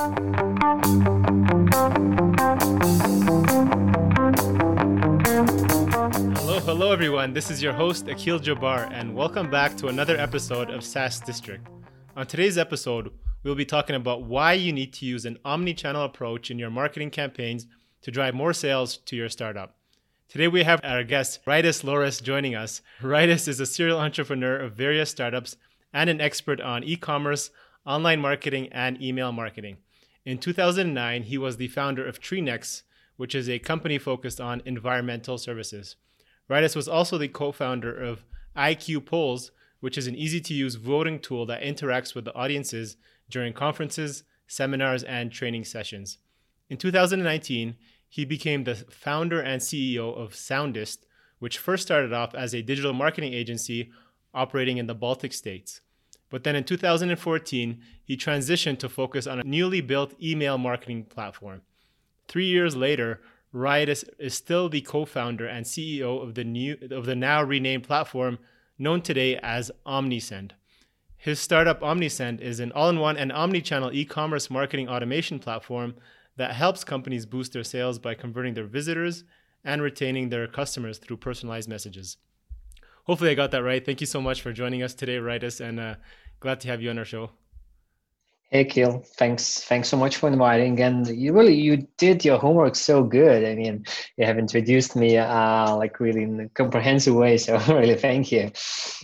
Hello, hello everyone. This is your host Akil Jabbar, and welcome back to another episode of SaaS District. On today's episode, we'll be talking about why you need to use an omni-channel approach in your marketing campaigns to drive more sales to your startup. Today we have our guest, Rytis Lauris, joining us. Rytis is a serial entrepreneur of various startups and an expert on e-commerce, online marketing, and email marketing. In 2009, he was the founder of TreeNex, which is a company focused on environmental services. Rytis was also the co-founder of IQ Polls, which is an easy-to-use voting tool that interacts with the audiences during conferences, seminars, and training sessions. In 2019, he became the founder and CEO of Soundest, which first started off as a digital marketing agency operating in the Baltic states. But then in 2014, he transitioned to focus on a newly built email marketing platform. Three years later, Rytis is still the co-founder and CEO of the new of the now renamed platform known today as Omnisend. His startup Omnisend is an all-in-one and omni-channel e-commerce marketing automation platform that helps companies boost their sales by converting their visitors and retaining their customers through personalized messages. Hopefully, I got that right. Thank you so much for joining us today, Rytis, and uh, glad to have you on our show. Hey, Keel. Thanks. Thanks so much for inviting. And you really you did your homework so good. I mean, you have introduced me uh, like really in a comprehensive way. So really, thank you.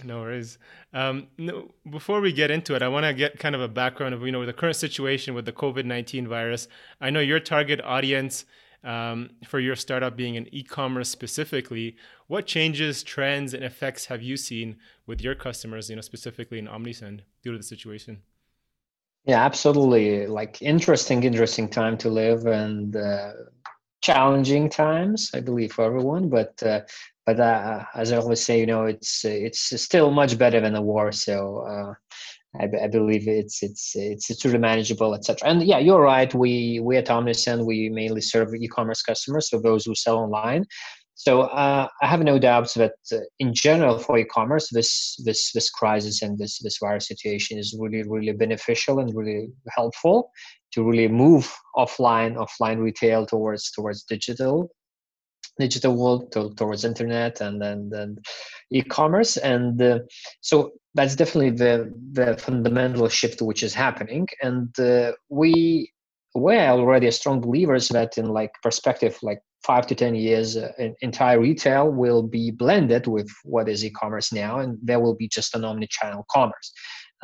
No worries. Um, no, before we get into it, I want to get kind of a background of you know the current situation with the COVID nineteen virus. I know your target audience um, for your startup being an e-commerce specifically. What changes, trends, and effects have you seen with your customers? You know, specifically in Omnisend due to the situation. Yeah, absolutely. Like interesting, interesting time to live and uh, challenging times, I believe, for everyone. But uh, but uh, as I always say, you know, it's it's still much better than the war. So uh, I, believe it's it's it's really manageable, etc. And yeah, you're right. We we at Omnisend we mainly serve e-commerce customers, so those who sell online. So uh, I have no doubts that uh, in general for e-commerce, this this this crisis and this this virus situation is really really beneficial and really helpful to really move offline offline retail towards towards digital digital world to, towards internet and then then e-commerce and uh, so that's definitely the the fundamental shift which is happening. And uh, we we're already strong believers that in like perspective like five to ten years uh, entire retail will be blended with what is e-commerce now and there will be just an omni-channel commerce.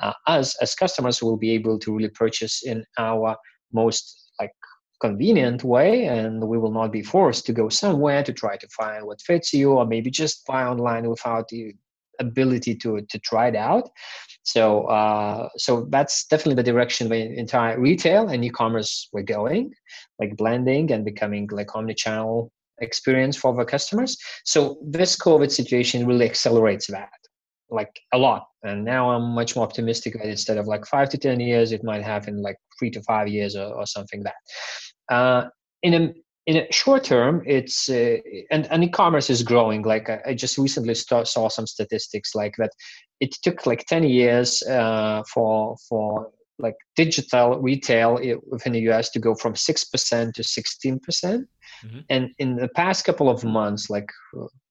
Uh, us as customers will be able to really purchase in our most like convenient way and we will not be forced to go somewhere to try to find what fits you or maybe just buy online without the ability to to try it out. So uh, so that's definitely the direction the entire retail and e-commerce we're going like blending and becoming like omni-channel experience for the customers. So this covid situation really accelerates that like a lot. And now i'm much more optimistic that instead of like five to ten years it might happen like three to five years or, or something like that. Uh, in a in a short term, it's uh, and, and e-commerce is growing. Like I, I just recently st- saw some statistics like that. It took like ten years uh, for for like digital retail within the US to go from six percent to sixteen percent, mm-hmm. and in the past couple of months, like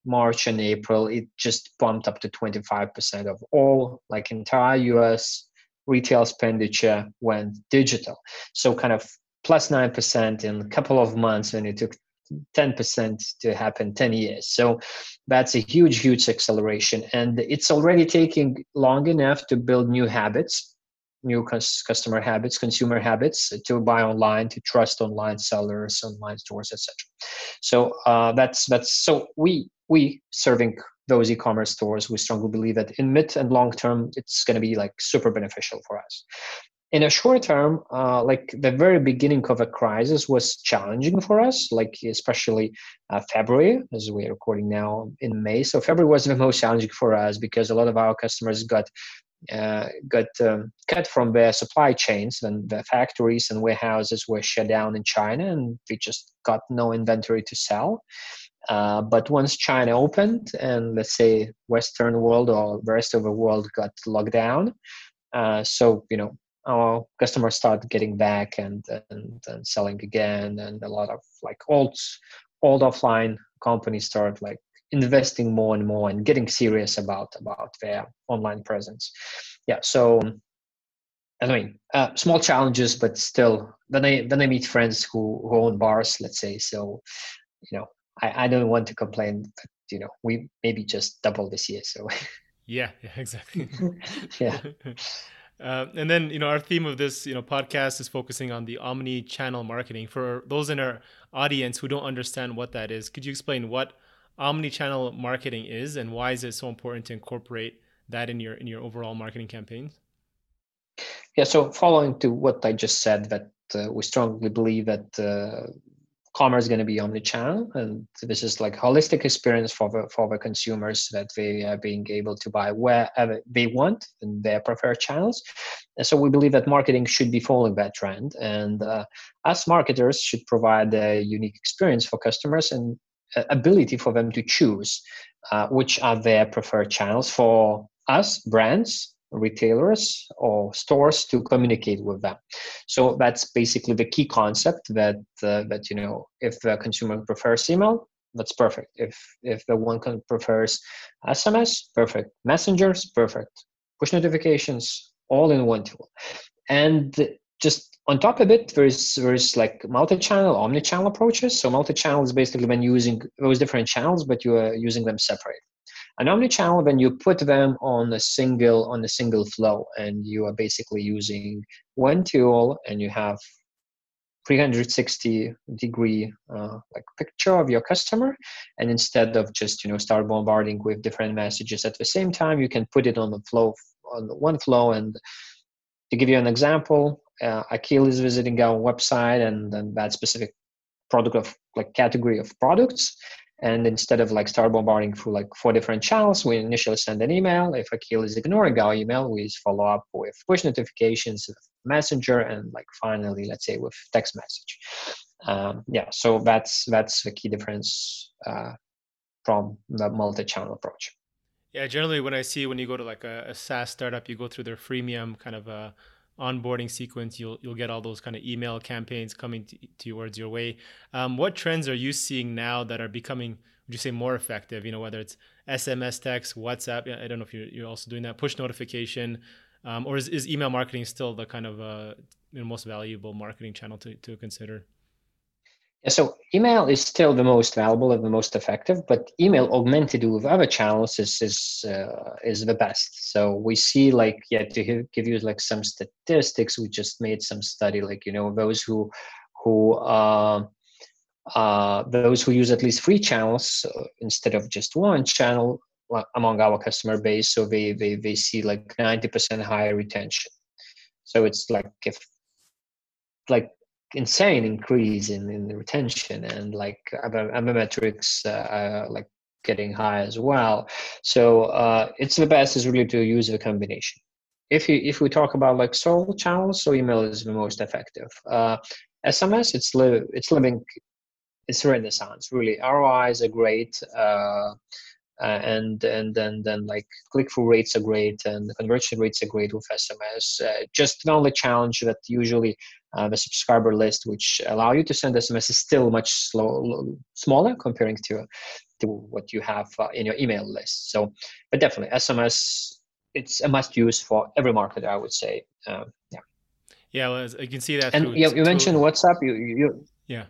March and April, it just bumped up to twenty five percent of all like entire US retail expenditure went digital. So kind of plus 9% in a couple of months when it took 10% to happen 10 years. So that's a huge huge acceleration. And it's already taking long enough to build new habits new customer habits consumer habits to buy online to trust online sellers online stores etc so uh, that's that's so we we serving those e-commerce stores we strongly believe that in mid and long term it's going to be like super beneficial for us in a short term, uh, like the very beginning of a crisis was challenging for us, like especially uh, February, as we're recording now in May. So February was the most challenging for us because a lot of our customers got uh, got um, cut from their supply chains and the factories and warehouses were shut down in China, and we just got no inventory to sell. Uh, but once China opened and let's say Western world or the rest of the world got locked down, uh, so you know our customers start getting back and, and and selling again and a lot of like old old offline companies start like investing more and more and getting serious about about their online presence. Yeah so i mean uh, small challenges but still then i then i meet friends who, who own bars let's say so you know i, I don't want to complain but you know we maybe just double this year so. Yeah, yeah exactly. Yeah uh, and then you know our theme of this you know podcast is focusing on the omni-channel marketing. For those in our audience who don't understand what that is could you explain what omni-channel marketing is and why is it so important to incorporate that in your in your overall marketing campaigns? Yeah so following to what i just said that uh, we strongly believe that uh, commerce is going to be omni-channel and this is like holistic experience for the for the consumers that they are being able to buy wherever they want in their preferred channels. And so we believe that marketing should be following that trend and uh, us marketers should provide a unique experience for customers and ability for them to choose uh, which are their preferred channels for us brands retailers or stores to communicate with them. So that's basically the key concept that uh, that you know if the consumer prefers email that's perfect. If if the one can prefers sms perfect. Messengers perfect. Push notifications all in one tool. And just on top of it there's there's like multi-channel omni-channel approaches. So multi-channel is basically when using those different channels but you are using them separate an omni-channel when you put them on a single on a single flow and you are basically using one tool and you have 360 degree uh, like picture of your customer. And instead of just you know start bombarding with different messages at the same time you can put it on the flow on the one flow. And to give you an example uh, akil is visiting our website and then that specific product of like category of products and instead of like start bombarding through like four different channels, we initially send an email. If Akil is ignoring our email, we follow up with push notifications, messenger, and like finally, let's say with text message. Um, yeah, so that's that's the key difference uh, from the multi-channel approach. Yeah, generally when I see when you go to like a, a SaaS startup, you go through their freemium kind of a onboarding sequence, you'll you'll get all those kind of email campaigns coming to, towards your way. Um, what trends are you seeing now that are becoming, would you say, more effective? You know, whether it's SMS text, WhatsApp. I don't know if you're, you're also doing that. Push notification, um, or is, is email marketing still the kind of uh, most valuable marketing channel to to consider? So email is still the most valuable and the most effective, but email augmented with other channels is is uh, is the best. So we see like yeah to give you like some statistics, we just made some study like you know those who who uh, uh, those who use at least three channels uh, instead of just one channel among our customer base, so they they they see like ninety percent higher retention. So it's like if like insane increase in, in the retention and like metrics uh, like getting high as well. So uh, it's the best is really to use a combination. If you if we talk about like social channels, so email is the most effective. Uh, SMS, it's li- it's living, it's renaissance. Really, ROIs are great. Uh, uh, and and then then like click through rates are great and the conversion rates are great with SMS. Uh, just the only challenge that usually uh, the subscriber list, which allow you to send SMS, is still much slow, smaller comparing to to what you have uh, in your email list. So, but definitely SMS, it's a must use for every marketer, I would say. Um, yeah. Yeah, well, you can see that. And you, you mentioned WhatsApp. You, you, yeah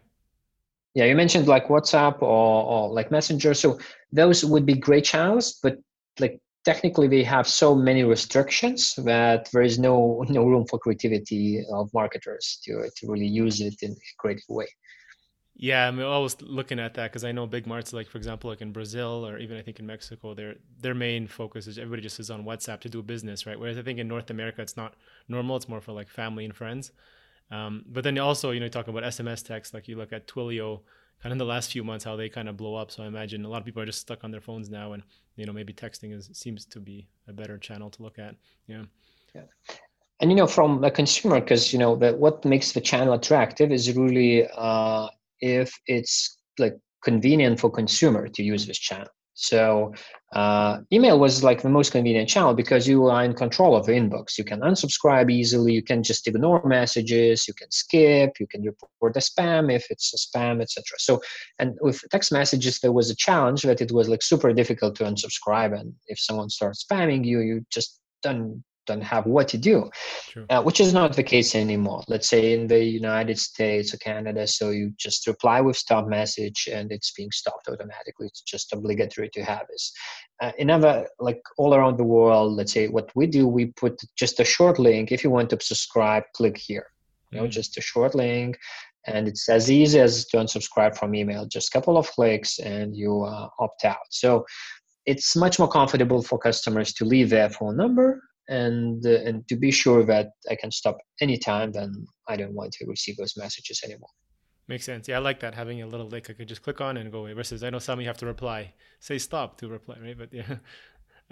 yeah you mentioned like whatsapp or, or like messenger so those would be great channels but like technically they have so many restrictions that there is no no room for creativity of marketers to to really use it in a creative way. Yeah i'm always looking at that because i know big marts like for example like in brazil or even i think in mexico their their main focus is everybody just is on whatsapp to do business right? Whereas i think in north america it's not normal. It's more for like family and friends. Um, but then also, you know, you talk about SMS text, like you look at Twilio, kind of in the last few months, how they kind of blow up. So I imagine a lot of people are just stuck on their phones now, and you know, maybe texting is seems to be a better channel to look at. Yeah. Yeah. And you know, from a consumer, because you know, that what makes the channel attractive is really uh, if it's like convenient for consumer to use this channel. So uh, email was like the most convenient channel because you are in control of the inbox. You can unsubscribe easily. You can just ignore messages. You can skip. You can report the spam if it's a spam, etc. So, and with text messages, there was a challenge that it was like super difficult to unsubscribe. And if someone starts spamming you, you just don't don't have what to do, uh, which is not the case anymore. Let's say in the United States or Canada, so you just reply with stop message and it's being stopped automatically. It's just obligatory to have this. Uh, in other, like all around the world, let's say what we do, we put just a short link. If you want to subscribe, click here. You know, mm. just a short link, and it's as easy as to unsubscribe from email. Just a couple of clicks and you uh, opt out. So it's much more comfortable for customers to leave their phone number and uh, and to be sure that I can stop anytime, then I don't want to receive those messages anymore. Makes sense. Yeah, I like that having a little link I could just click on and go away. Versus I know some you have to reply, say stop to reply, right? But yeah.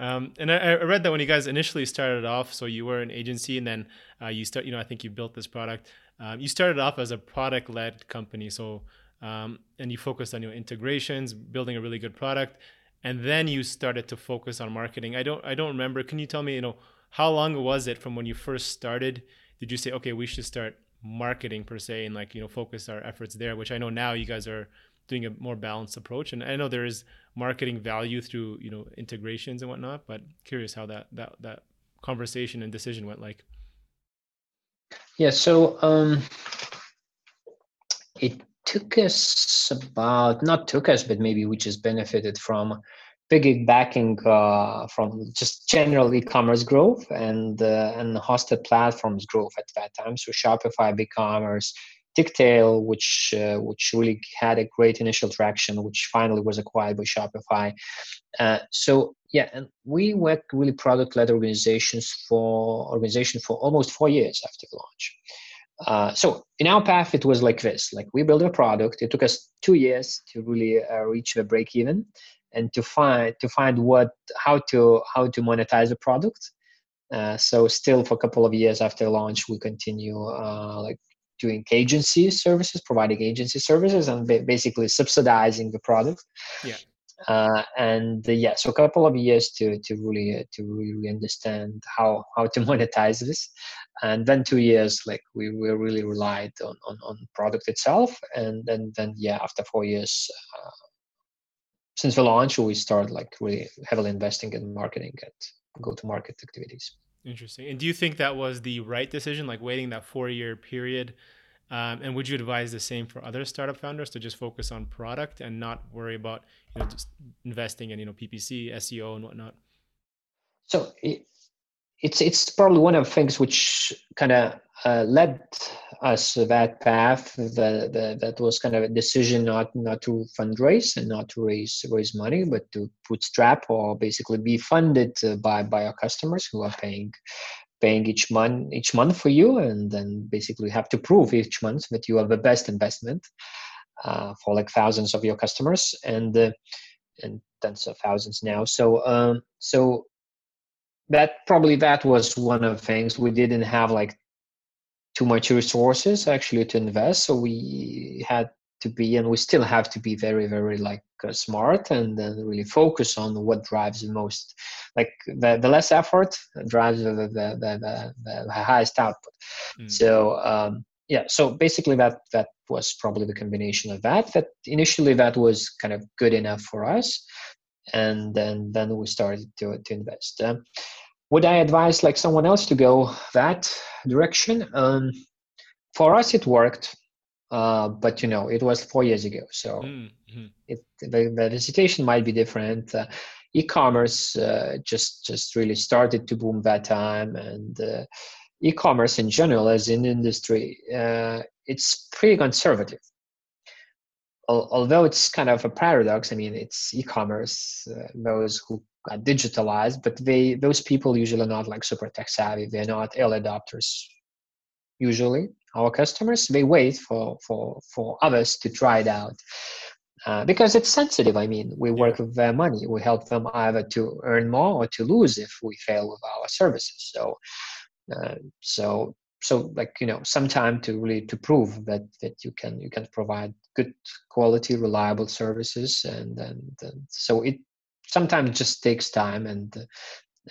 Um, and I, I, read that when you guys initially started off, so you were an agency, and then uh, you start. You know, I think you built this product. Um, you started off as a product-led company, so um, and you focused on your integrations, building a really good product, and then you started to focus on marketing. I don't. I don't remember. Can you tell me? You know how long was it from when you first started? Did you say, okay, we should start marketing per se and like, you know, focus our efforts there, which I know now you guys are doing a more balanced approach. And I know there is marketing value through, you know, integrations and whatnot, but curious how that, that, that conversation and decision went like. Yeah. So, um, it took us about, not took us, but maybe we just benefited from big backing uh, from just general e-commerce growth and uh, and hosted platforms growth at that time. So Shopify, BigCommerce, Tictail, which uh, which really had a great initial traction, which finally was acquired by Shopify. Uh, so yeah, and we worked really product-led organizations for organization for almost four years after the launch. Uh, so in our path, it was like this: like we built a product. It took us two years to really uh, reach the break even, and to find to find what how to how to monetize the product. Uh, so still for a couple of years after launch, we continue uh, like doing agency services, providing agency services, and ba- basically subsidizing the product. Yeah. Uh, and uh, yeah, so a couple of years to to really uh, to really understand how how to monetize this, and then two years like we, we really relied on, on on product itself, and then then yeah, after four years, uh, since the launch we start like really heavily investing in marketing and go to market activities. Interesting. And do you think that was the right decision like waiting that four year period? Um, and would you advise the same for other startup founders to just focus on product and not worry about you know just investing in you know ppc seo and whatnot? So it, it's it's probably one of the things which kind of uh, led us that path that, that that was kind of a decision not not to fundraise and not to raise raise money but to bootstrap or basically be funded uh, by by our customers who are paying paying each month each month for you and then basically have to prove each month that you are the best investment uh, for like thousands of your customers and uh, and tens of thousands now. So um so that probably that was one of the things. We didn't have like too much resources actually to invest so we had to be and we still have to be very very like uh, smart and then really focus on what drives the most. Like the, the less effort drives the, the, the, the, the highest output. Mm. so um, yeah so basically that that was probably the combination of that that initially that was kind of good enough for us and then then we started to, to invest. Uh, would i advise like someone else to go that direction? Um, for us it worked uh, but you know it was four years ago so mm-hmm. it, the, the situation might be different. Uh, e-commerce uh, just just really started to boom that time and uh, e-commerce in general as an industry uh, it's pretty conservative although it's kind of a paradox i mean it's e-commerce uh, those who are digitalized but they those people usually are not like super tech savvy. They're not early adopters usually. Our customers they wait for for for others to try it out uh, because it's sensitive. I mean we work with their money. We help them either to earn more or to lose if we fail with our services. So uh, so so like you know some time to really to prove that that you can you can provide good quality reliable services and and, and so it sometimes just takes time and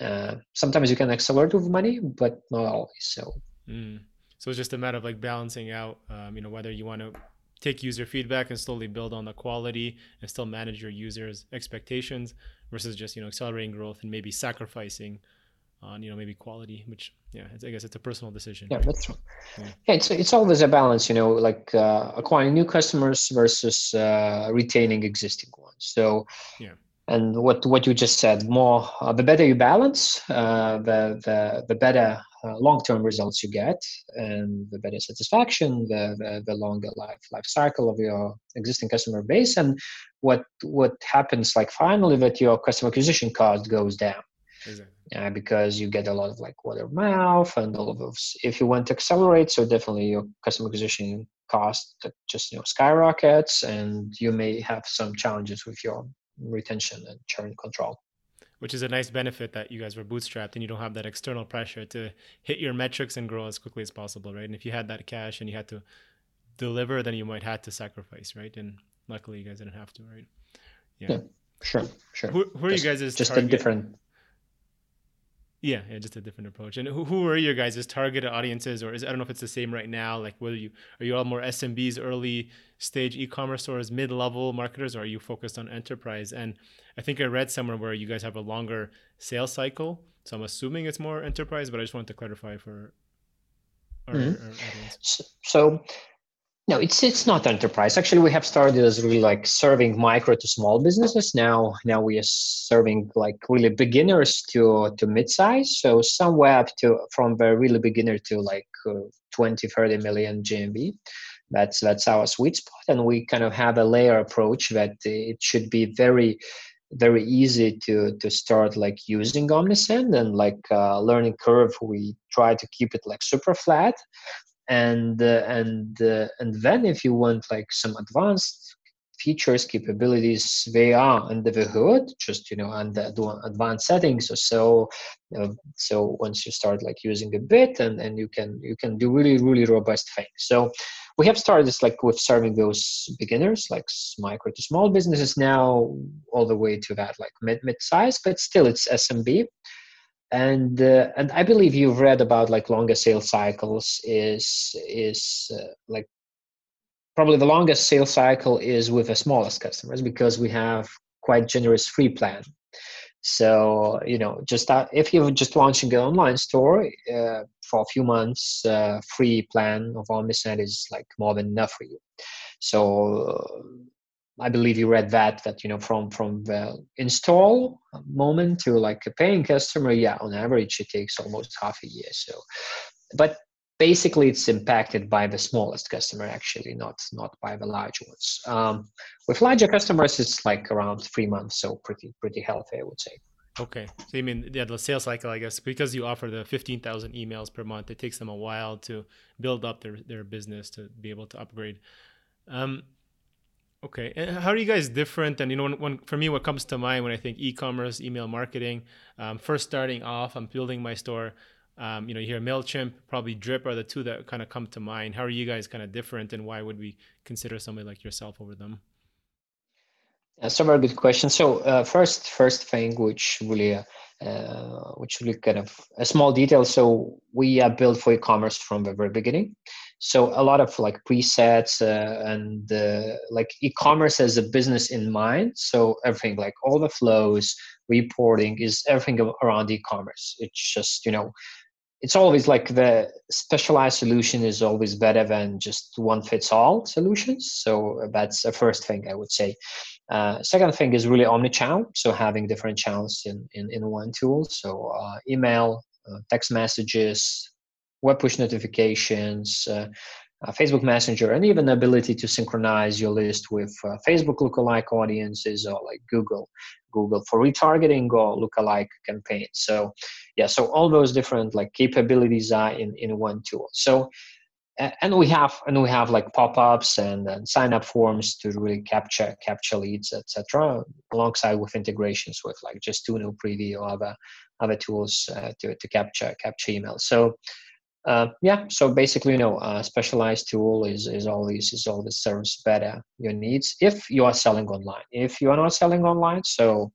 uh, sometimes you can accelerate with money but not always so mm. so it's just a matter of like balancing out um, you know whether you want to take user feedback and slowly build on the quality and still manage your users expectations versus just you know accelerating growth and maybe sacrificing on you know maybe quality which yeah i guess it's a personal decision. Yeah that's true. Yeah. yeah, it's, it's always a balance you know like uh, acquiring new customers versus uh, retaining existing ones. So yeah. and what what you just said more uh, the better you balance uh, the the the better uh, long-term results you get and the better satisfaction the, the, the longer life life cycle of your existing customer base and what what happens like finally that your customer acquisition cost goes down. Exactly uh, because you get a lot of like word of mouth and all of those. If you want to accelerate, so definitely your customer acquisition cost just you know skyrockets, and you may have some challenges with your retention and churn control. Which is a nice benefit that you guys were bootstrapped and you don't have that external pressure to hit your metrics and grow as quickly as possible, right? And if you had that cash and you had to deliver, then you might have to sacrifice, right? And luckily, you guys didn't have to, right? Yeah, yeah sure, sure. Who, who are just, you guys' just target? a different yeah, yeah, just a different approach. And who, who are your guys' targeted audiences, or is I don't know if it's the same right now. Like, whether you are you all more SMBs, early stage e-commerce stores, mid-level marketers, or are you focused on enterprise? And I think I read somewhere where you guys have a longer sales cycle, so I'm assuming it's more enterprise. But I just wanted to clarify for our, mm-hmm. our audience. So, no, it's it's not enterprise. Actually, we have started as really like serving micro to small businesses. Now, now we are serving like really beginners to to mid-size. So somewhere up to from the really beginner to like uh, 20, 30 million GMV. That's that's our sweet spot, and we kind of have a layer approach that it should be very very easy to to start like using omnisend and like uh, learning curve we try to keep it like super flat and uh, and uh, and then if you want like some advanced features capabilities they are under the hood just you know under advanced settings or so uh, so once you start like using a bit and and you can you can do really really robust things. So we have started this like with serving those beginners like micro to small businesses now all the way to that like mid mid size but still it's smb and uh, and I believe you've read about like longer sales cycles is is uh, like probably the longest sales cycle is with the smallest customers because we have quite generous free plan. So you know, just if you're just launching an online store uh, for a few months, uh, free plan of Omnisend is like more than enough for you. So I believe you read that that you know from from the install moment to like a paying customer, yeah, on average it takes almost half a year. So, but basically it's impacted by the smallest customer actually, not not by the large ones. Um, with larger customers, it's like around three months, so pretty pretty healthy, I would say. Okay, so you mean yeah, the sales cycle, I guess, because you offer the fifteen thousand emails per month, it takes them a while to build up their their business to be able to upgrade. Um, Okay, and how are you guys different? And you know, when, when, for me, what comes to mind when I think e-commerce, email marketing, um, first starting off, I'm building my store. Um, you know, you hear Mailchimp, probably Drip are the two that kind of come to mind. How are you guys kind of different, and why would we consider somebody like yourself over them? That's a very good question. So uh, first, first thing which really, uh, uh, which really kind of a small detail. So we are built for e-commerce from the very beginning so a lot of like presets uh, and uh, like e-commerce as a business in mind. So everything like all the flows reporting is everything around e-commerce. It's just you know it's always like the specialized solution is always better than just one fits all solutions. So that's the first thing i would say. Uh, second thing is really omni-channel so having different channels in in, in one tool. So uh, email uh, text messages web push notifications, uh, uh, Facebook Messenger, and even the ability to synchronize your list with uh, Facebook lookalike audiences or like Google, Google for retargeting or lookalike campaigns. So, yeah, so all those different like capabilities are in in one tool. So, and we have and we have like pop-ups and, and sign up forms to really capture capture leads, etc. Alongside with integrations with like Justuno Privy or other other tools uh, to to capture capture emails. So uh, yeah so basically you know a specialized tool is is always is always serves better your needs if you are selling online if you are not selling online so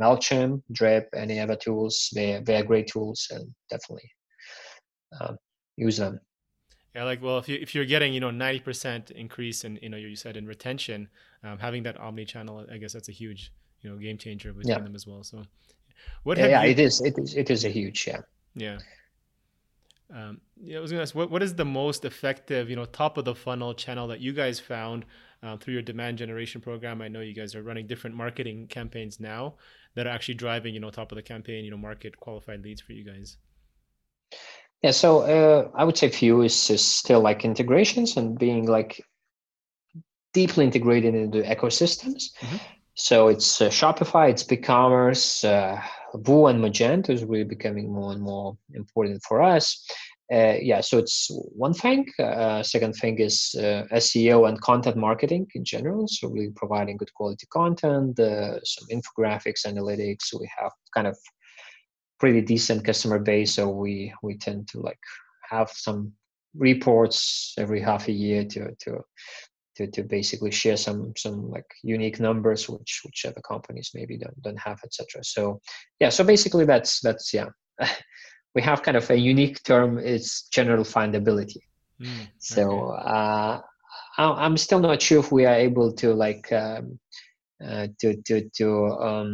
Mailchimp, Drip, any other tools. They they are great tools and definitely um, use them. Yeah, like well, if you if you're getting you know ninety percent increase in you know you said in retention, um, having that omni channel, I guess that's a huge you know game changer between yeah. them as well. So, what? Yeah, yeah you... it is. It is. It is a huge. Yeah. Yeah. Um, yeah, I was gonna ask, what what is the most effective, you know, top of the funnel channel that you guys found uh, through your demand generation program? I know you guys are running different marketing campaigns now that are actually driving, you know, top of the campaign, you know, market qualified leads for you guys. Yeah, so uh, I would say few is, is still like integrations and being like deeply integrated into ecosystems. Mm-hmm. So it's uh, Shopify, it's BigCommerce, uh, Woo and Magento is really becoming more and more important for us. Uh, yeah, so it's one thing. Uh, second thing is uh, SEO and content marketing in general. So we're providing good quality content, uh, some infographics, analytics. We have kind of pretty decent customer base, so we we tend to like have some reports every half a year to to to, to basically share some some like unique numbers which which other companies maybe don't don't have etc so yeah so basically that's that's yeah we have kind of a unique term it's general findability. Mm, so uh, i'm still not sure if we are able to like um, uh, to to to um,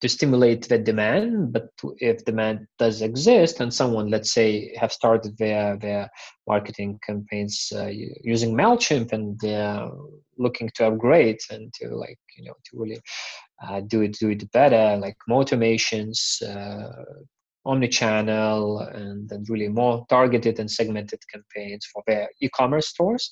to stimulate the demand but if demand does exist and someone let's say have started their their marketing campaigns uh, using mailchimp and they're looking to upgrade and to like you know to really uh, do it do it better like more automations uh, omni-channel and then really more targeted and segmented campaigns for their e-commerce stores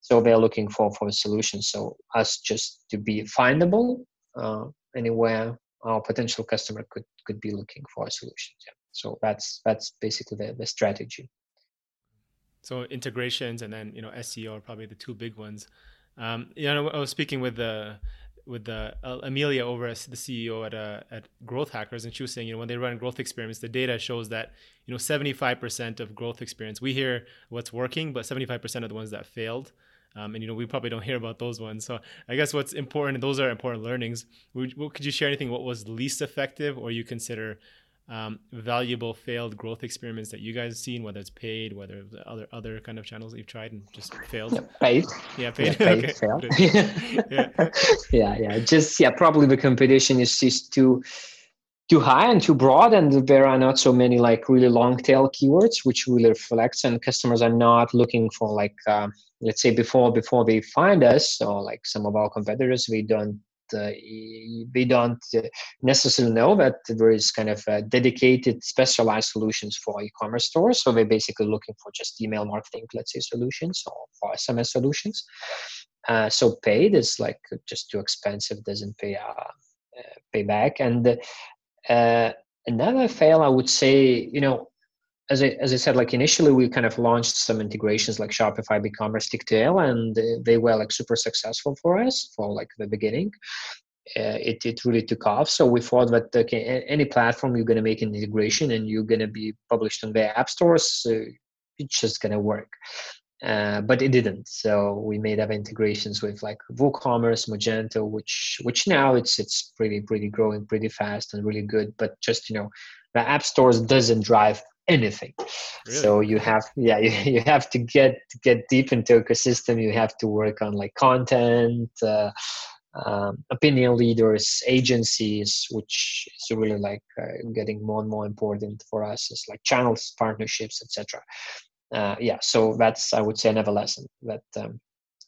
so they're looking for for a solution so us just to be findable uh, anywhere our potential customer could could be looking for a solution. Yeah. So that's that's basically the, the strategy. So integrations and then you know SEO are probably the two big ones. Um, you know, I was speaking with the with the uh, Amelia over as the CEO at uh, at Growth Hackers, and she was saying, you know, when they run growth experiments, the data shows that you know 75% of growth experience we hear what's working, but 75% of the ones that failed. Um, and you know we probably don't hear about those ones. So I guess what's important, those are important learnings. Would, could you share anything? What was least effective, or you consider um, valuable failed growth experiments that you guys seen, whether it's paid, whether other other kind of channels you've tried and just failed? Yeah, paid. Yeah, paid. Yeah, paid failed. yeah. yeah, yeah. Just yeah, probably the competition is just too too high and too broad and there are not so many like really long tail keywords which really reflects and customers are not looking for like uh, let's say before before they find us or like some of our competitors we don't uh, we don't uh, necessarily know that there is kind of dedicated specialized solutions for e-commerce stores. So they're basically looking for just email marketing let's say solutions or for sms solutions. Uh, so paid is like just too expensive doesn't pay uh, pay back. And uh, another fail i would say you know as I, as I said, like initially we kind of launched some integrations like Shopify, BigCommerce, Tictail, and they were like super successful for us for like the beginning. Uh, it, it really took off. So we thought that okay, any platform you're going to make an integration and you're going to be published on their app stores, uh, it's just going to work. Uh, but it didn't. So we made other integrations with like WooCommerce, Magento, which which now it's it's pretty pretty growing pretty fast and really good. But just you know, the app stores doesn't drive anything. Really? so you have yeah you, you have to get get deep into ecosystem. You have to work on like content uh, um, opinion leaders agencies which is really like uh, getting more and more important for us is like channels partnerships etc uh, yeah so that's i would say another lesson that um,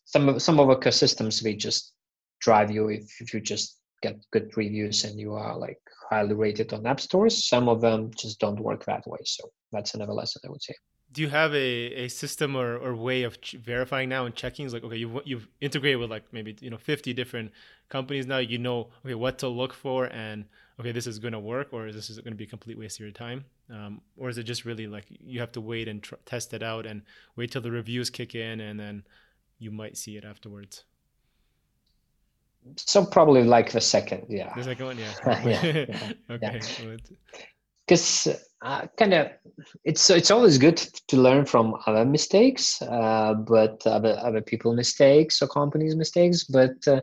some of some of ecosystems we just drive you if, if you just get good reviews and you are like highly rated on app stores. Some of them just don't work that way. So that's another lesson I would say. Do you have a, a system or, or way of ch- verifying now and checking? It's like, okay, you've, you've integrated with like maybe, you know, 50 different companies now. You know, okay, what to look for and, okay, this is going to work or this is going to be a complete waste of your time? Um, or is it just really like you have to wait and tr- test it out and wait till the reviews kick in and then you might see it afterwards? So probably like the second yeah. The second one yeah. Yeah, yeah, okay because uh, kind of it's it's always good to learn from other mistakes uh, but other other people mistakes or companies mistakes but uh,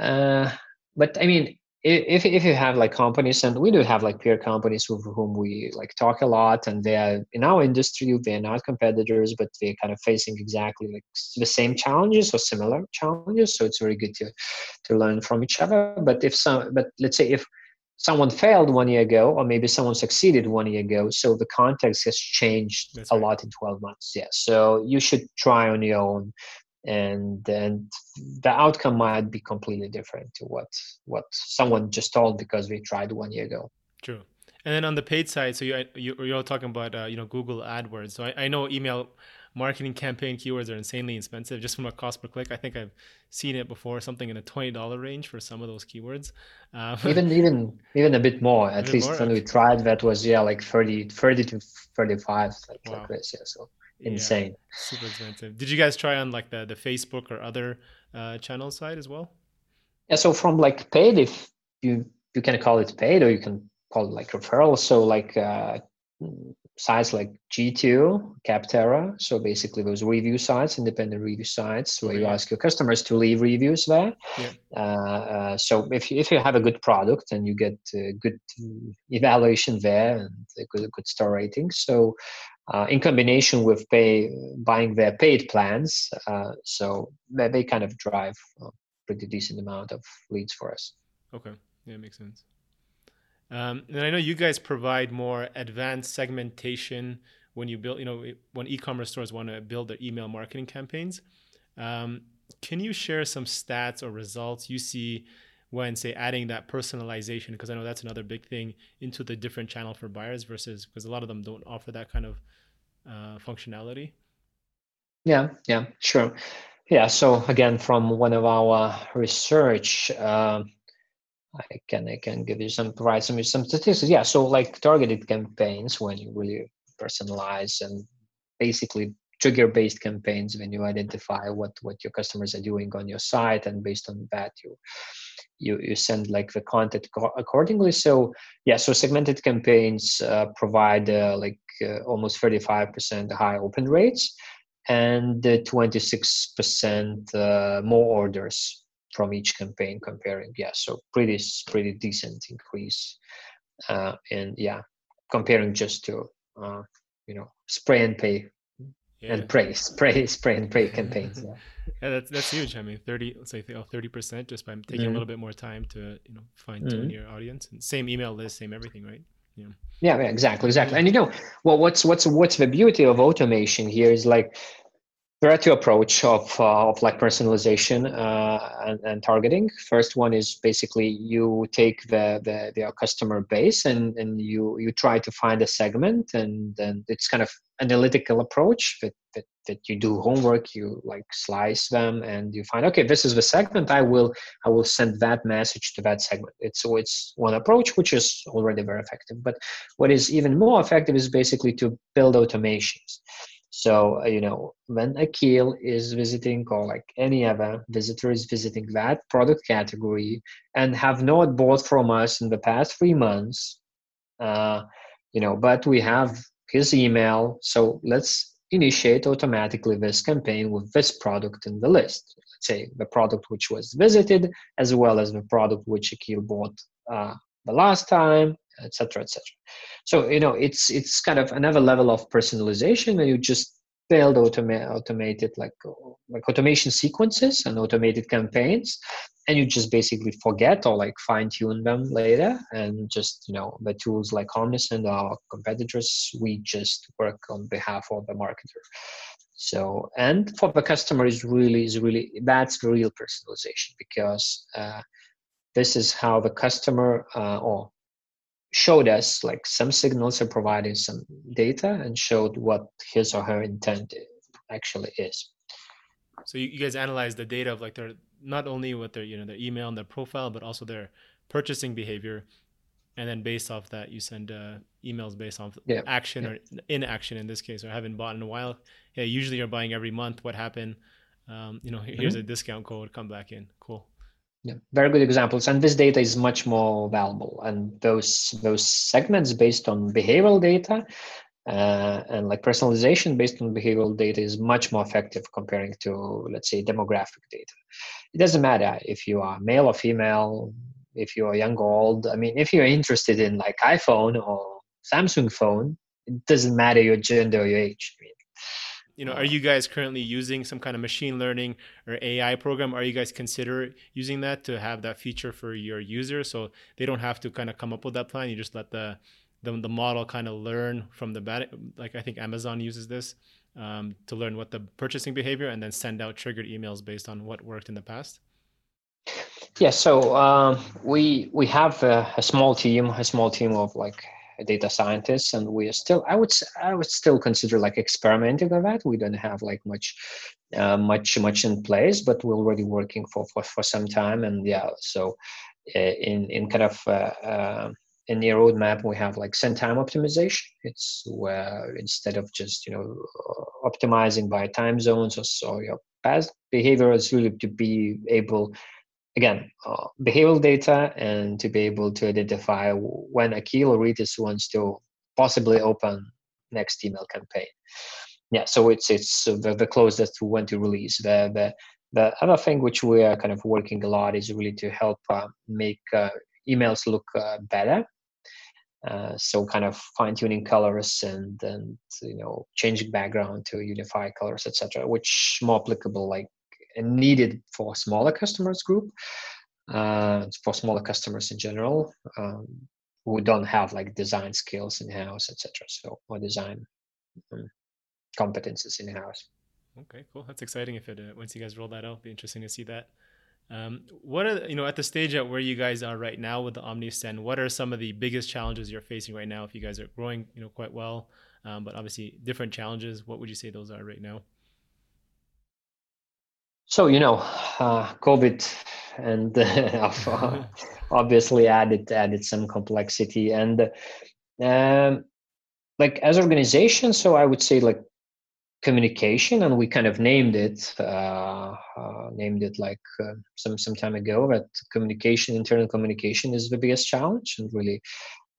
uh, but i mean if if you have like companies and we do have like peer companies with whom we like talk a lot and they are in our industry they're not competitors but they're kind of facing exactly like the same challenges or similar challenges so it's very good to to learn from each other but if some but let's say if someone failed one year ago or maybe someone succeeded one year ago so the context has changed That's a right. lot in 12 months yeah so you should try on your own and then the outcome might be completely different to what what someone just told because we tried one year ago. True. And then on the paid side so you, you you're talking about uh, you know google adwords. So I, I know email marketing campaign keywords are insanely expensive. Just from a cost per click i think i've seen it before something in a $20 range for some of those keywords. Uh, even even even a bit more at least more? when we tried that was yeah like 30 30 to 35 like, wow. like this yeah so insane. Yeah, super expensive. Did you guys try on like the the Facebook or other uh, channel side as well? Yeah. So from like paid, if you you can call it paid or you can call it like referral. So like uh, sites like G2, Capterra. So basically those review sites, independent review sites, where oh, you ask your customers to leave reviews there. Yeah. Uh, uh, so if you, if you have a good product and you get good evaluation there and a good, good star rating, so uh, in combination with pay buying their paid plans. Uh, so they, they kind of drive a pretty decent amount of leads for us. Okay, yeah, makes sense. Um, and I know you guys provide more advanced segmentation when you build, you know, when e-commerce stores want to build their email marketing campaigns. Um, can you share some stats or results you see when, say, adding that personalization? Because I know that's another big thing into the different channel for buyers versus because a lot of them don't offer that kind of uh, functionality? Yeah, yeah, sure. Yeah, so again, from one of our research, uh, I can I can give you some provide some some statistics. Yeah, so like targeted campaigns when you really personalize and basically trigger based campaigns when you identify what what your customers are doing on your site and based on that you you you send like the content accordingly. So yeah so segmented campaigns uh, provide uh, like uh, almost 35% high open rates and 26% uh, more orders from each campaign comparing. Yeah so pretty pretty decent increase uh, and yeah comparing just to uh, you know spray and pay yeah. and pray, spray, spray and pray campaigns. Yeah. yeah, that's that's huge. I mean, thirty, let's say thirty percent, just by taking mm-hmm. a little bit more time to you know fine tune mm-hmm. your audience and same email list, same everything, right? Yeah. yeah. Yeah, exactly, exactly. And you know, well, what's what's what's the beauty of automation here is like two approach of, uh, of like personalization uh, and, and, targeting. First one is basically you take the, the, the customer base and, and you you try to find a segment and then it's kind of analytical approach that, that that you do homework you like slice them and you find okay this is the segment. I will i will send that message to that segment. It's so it's one approach which is already very effective. But what is even more effective is basically to build automations so, uh, you know, when Akil is visiting or like any other visitor is visiting that product category and have not bought from us in the past three months, uh, you know, but we have his email. So let's initiate automatically this campaign with this product in the list. Let's say the product which was visited as well as the product which Akil bought uh, the last time etc etc so you know it's it's kind of another level of personalization and you just build automa- automated like like automation sequences and automated campaigns and you just basically forget or like fine tune them later and just you know the tools like Omnisend our competitors we just work on behalf of the marketer. So and for the customer is really is really that's the real personalization because uh, this is how the customer uh, or showed us like some signals are providing some data and showed what his or her intent actually is. So you, guys analyze the data of like their not only what their you know their email and their profile but also their purchasing behavior. And then based off that you send uh, emails based off yeah. action yeah. or inaction in this case or haven't bought in a while. Yeah usually you're buying every month. What happened? Um, you know here's mm-hmm. a discount code. Come back in. Cool yeah, very good examples. And this data is much more valuable. And those those segments based on behavioral data uh, and like personalization based on behavioral data is much more effective comparing to let's say demographic data. It doesn't matter if you are male or female, if you're young or old. I mean, if you're interested in like iPhone or Samsung phone, it doesn't matter your gender or your age. I mean, you know, are you guys currently using some kind of machine learning or AI program? Are you guys consider using that to have that feature for your users so they don't have to kind of come up with that plan? You just let the the, the model kind of learn from the bad. Like I think Amazon uses this um, to learn what the purchasing behavior and then send out triggered emails based on what worked in the past. Yeah, so um, we we have a, a small team, a small team of like data scientists and we are still i would i would still consider like experimenting on that. We don't have like much uh, much much in place but we're already working for for, for some time and yeah so uh, in in kind of uh, uh, in the roadmap we have like send time optimization. It's where instead of just you know optimizing by time zones or so your past behavior is really to be able again, uh, behavioral data and to be able to identify when a key readers wants to possibly open next email campaign. Yeah, so it's it's the, the closest to when to release. The, the the other thing which we are kind of working a lot is really to help uh, make uh, emails look uh, better. Uh, so kind of fine tuning colors and and you know changing background to unify colors etc which more applicable like needed for smaller customers group, uh, for smaller customers in general um, who don't have like design skills in house, etc. So or design um, competences in house. Okay, cool. That's exciting. If it uh, once you guys roll that out, be interesting to see that. Um, what are you know at the stage at where you guys are right now with the Omnisend? What are some of the biggest challenges you're facing right now? If you guys are growing, you know, quite well, um, but obviously different challenges. What would you say those are right now? So you know, uh, COVID and uh, obviously added added some complexity and um, like as organization. So I would say like communication, and we kind of named it uh, uh named it like uh, some some time ago. That communication, internal communication, is the biggest challenge, and really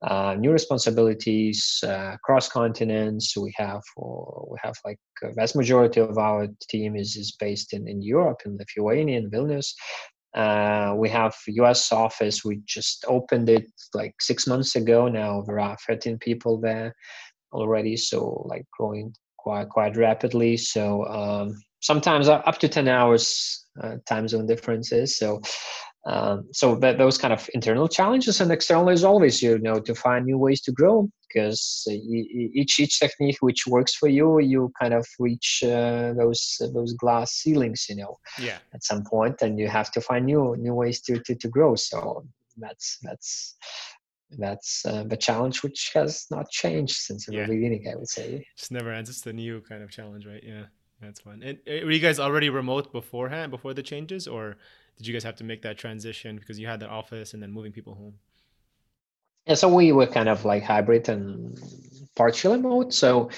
uh, new responsibilities uh, cross continents. We have we have like a vast majority of our team is is based in in Europe in Lithuania in Vilnius. Uh, we have U.S. office. We just opened it like six months ago. Now there are 13 people there already, so like growing quite quite rapidly. So um, sometimes up to 10 hours uh, time zone differences. So um, so that, those kind of internal challenges and external is always you know to find new ways to grow because each each technique which works for you you kind of reach uh, those those glass ceilings you know yeah. at some point and you have to find new new ways to to, to grow. So that's that's that's uh, the challenge which has not changed since the yeah. beginning i would say. Just never ends. It's the new kind of challenge right? Yeah that's fun. And uh, were you guys already remote beforehand before the changes or did you guys have to make that transition because you had that office and then moving people home? Yeah, so we were kind of like hybrid and partial remote. So,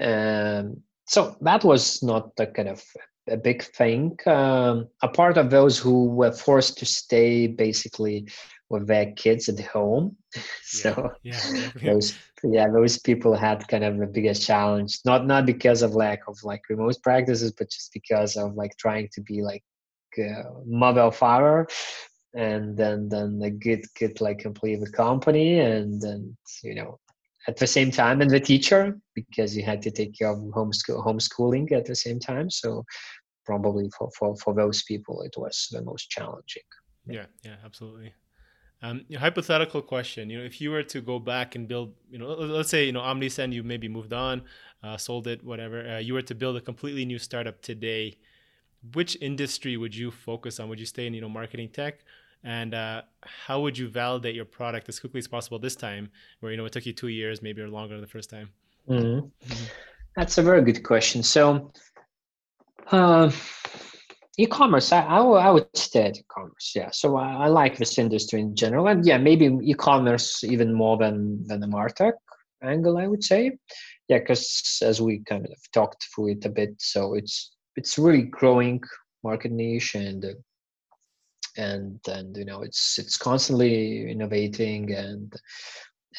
um, so that was not the kind of a big thing. Um, a part of those who were forced to stay basically with their kids at home. so yeah, yeah, those yeah those people had kind of the biggest challenge. Not not because of lack of like remote practices, but just because of like trying to be like uh, mother father and then then the get get like complete the company and then you know at the same time and the teacher because you had to take care of homeschool homeschooling at the same time. So probably for for, for those people it was the most challenging. Yeah yeah absolutely. Um, hypothetical question you know if you were to go back and build you know let's say you know omnisend you maybe moved on uh, sold it whatever uh, you were to build a completely new startup today which industry would you focus on? Would you stay in you know marketing tech? And uh, how would you validate your product as quickly as possible this time, where you know it took you two years, maybe or longer the first time? Mm-hmm. Mm-hmm. That's a very good question. So, uh, e-commerce, I, I, w- I would stay at e-commerce. Yeah. So I, I, like this industry in general, and yeah, maybe e-commerce even more than than the martech angle. I would say, yeah, because as we kind of talked through it a bit, so it's it's really growing market niche and and and you know it's it's constantly innovating and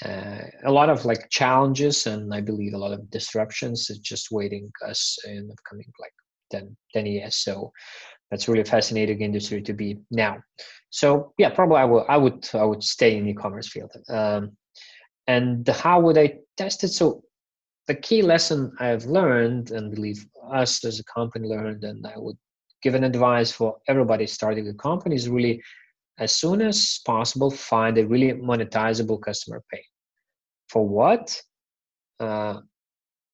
uh, a lot of like challenges and i believe a lot of disruptions is just waiting us in the coming like 10, 10 years so that's really fascinating industry to be now. So yeah, probably I would I would I would stay in e-commerce field. Um, and how would I test it? So the key lesson I've learned and believe us as a company learned, and I would give an advice for everybody starting a company is really as soon as possible find a really monetizable customer pay. For what? Uh,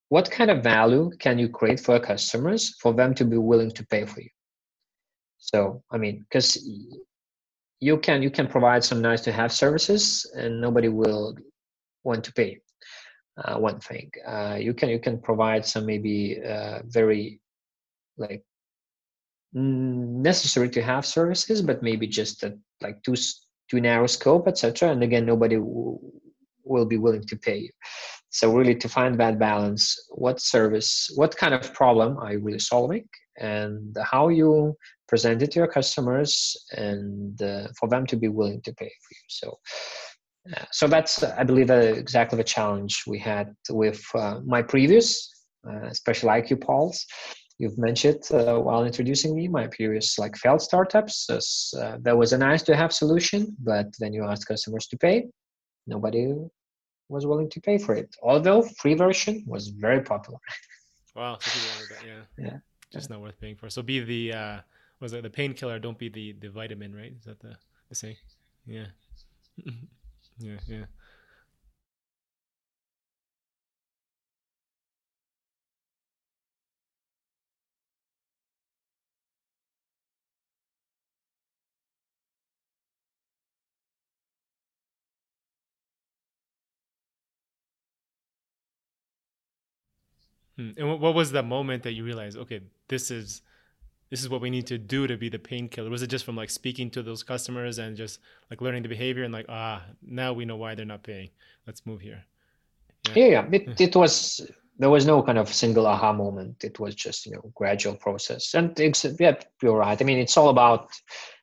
what kind of value can you create for customers for them to be willing to pay for you? So I mean, because you can you can provide some nice to have services and nobody will want to pay uh, one thing. Uh, you can you can provide some maybe uh, very like necessary to have services but maybe just a, like too too narrow scope etc and again nobody w- will be willing to pay you. So really to find that balance what service what kind of problem are you really solving and how you present it to your customers and uh, for them to be willing to pay for you. So so that's i believe uh, exactly the challenge we had with uh, my previous uh, especially iq polls. You've mentioned uh, while introducing me my previous like failed startups. As, there was a nice to have solution but then you asked customers to pay. Nobody was willing to pay for it although free version was very popular. Wow yeah. Yeah. Just not worth paying for. So be the was it? The painkiller? Don't be the the vitamin, right? Is that the the saying? Yeah, yeah, yeah. Hmm. And what was the moment that you realized, okay, this is this is what we need to do to be the painkiller? Was it just from like speaking to those customers and just like learning the behavior and like, ah, now we know why they're not paying. Let's move here. Yeah, yeah. yeah. It, it was, there was no kind of single aha moment. It was just, you know, gradual process. And it's, yeah, you're right. I mean, it's all about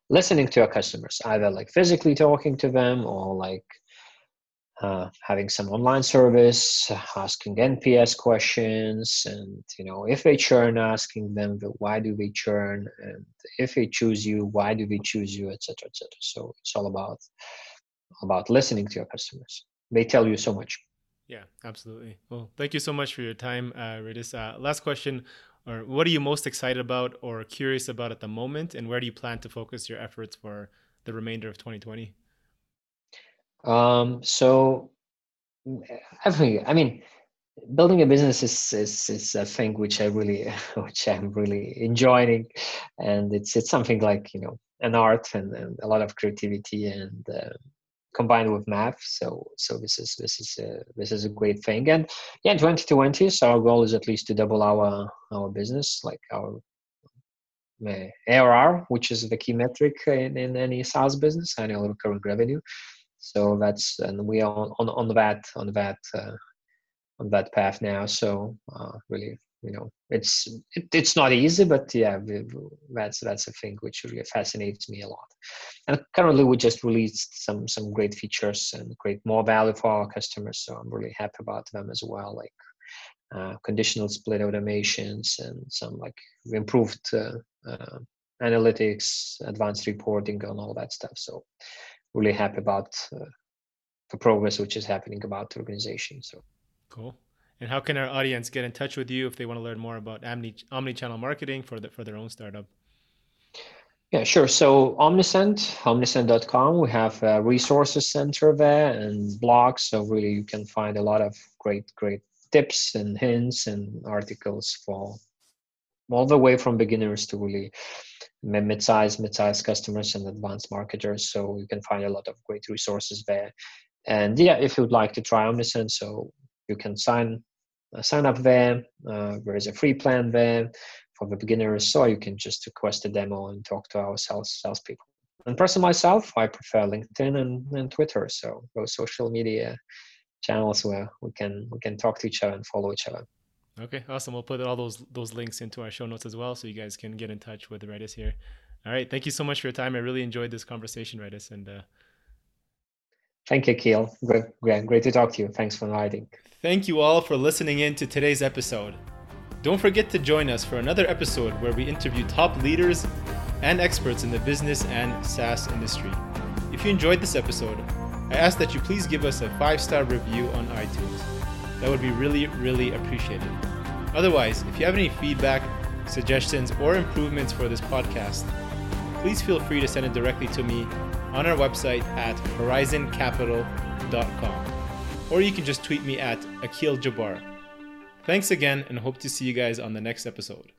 listening to your customers, either like physically talking to them or like uh, having some online service, asking NPS questions, and you know if they churn, asking them why do they churn, and if they choose you, why do they choose you, etc., etc. So it's all about about listening to your customers. They tell you so much. Yeah, absolutely. Well, thank you so much for your time, uh, Rytis. Uh, last question, or what are you most excited about or curious about at the moment, and where do you plan to focus your efforts for the remainder of 2020? Um, so I I mean, building a business is, is, is a thing which I really, which I'm really enjoying. And it's, it's something like, you know, an art and, and a lot of creativity and uh, combined with math. So, so this is, this is, a, this is a great thing. And yeah, 2020, so our goal is at least to double our, our business, like our uh, ARR, which is the key metric in, in any SaaS business, annual recurring revenue so that's and we are on on, on that on that uh, on that path now. So uh, really you know it's it, it's not easy but yeah that's that's a thing which really fascinates me a lot. And currently we just released some some great features and create more value for our customers. So i'm really happy about them as well like uh, conditional split automations and some like improved uh, uh, analytics advanced reporting and all that stuff. So really happy about uh, the progress which is happening about the organization. So cool. And how can our audience get in touch with you if they want to learn more about omni omni-channel marketing for the, for their own startup? Yeah, sure. So Omnisend, omnisend.com, we have a resources center there and blogs. So really you can find a lot of great, great tips and hints and articles for all the way from beginners to really mid-size, mid-size customers and advanced marketers. So you can find a lot of great resources there. And yeah, if you'd like to try Omnisend, so you can sign uh, sign up there. Uh, there is a free plan there for the beginners, so you can just request a demo and talk to our sales salespeople. And personally, myself, I prefer LinkedIn and, and Twitter, so those social media channels where we can we can talk to each other and follow each other. Okay, awesome. We'll put all those those links into our show notes as well, so you guys can get in touch with Rytis here. All right, thank you so much for your time. I really enjoyed this conversation, Rytis, and uh, thank you, Keel. Great, great, great to talk to you. Thanks for inviting. Thank you all for listening in to today's episode. Don't forget to join us for another episode where we interview top leaders and experts in the business and SaaS industry. If you enjoyed this episode, I ask that you please give us a five star review on iTunes. That would be really, really appreciated. Otherwise, if you have any feedback, suggestions, or improvements for this podcast, please feel free to send it directly to me on our website at horizoncapital.com. Or you can just tweet me at Akil Jabbar. Thanks again and hope to see you guys on the next episode.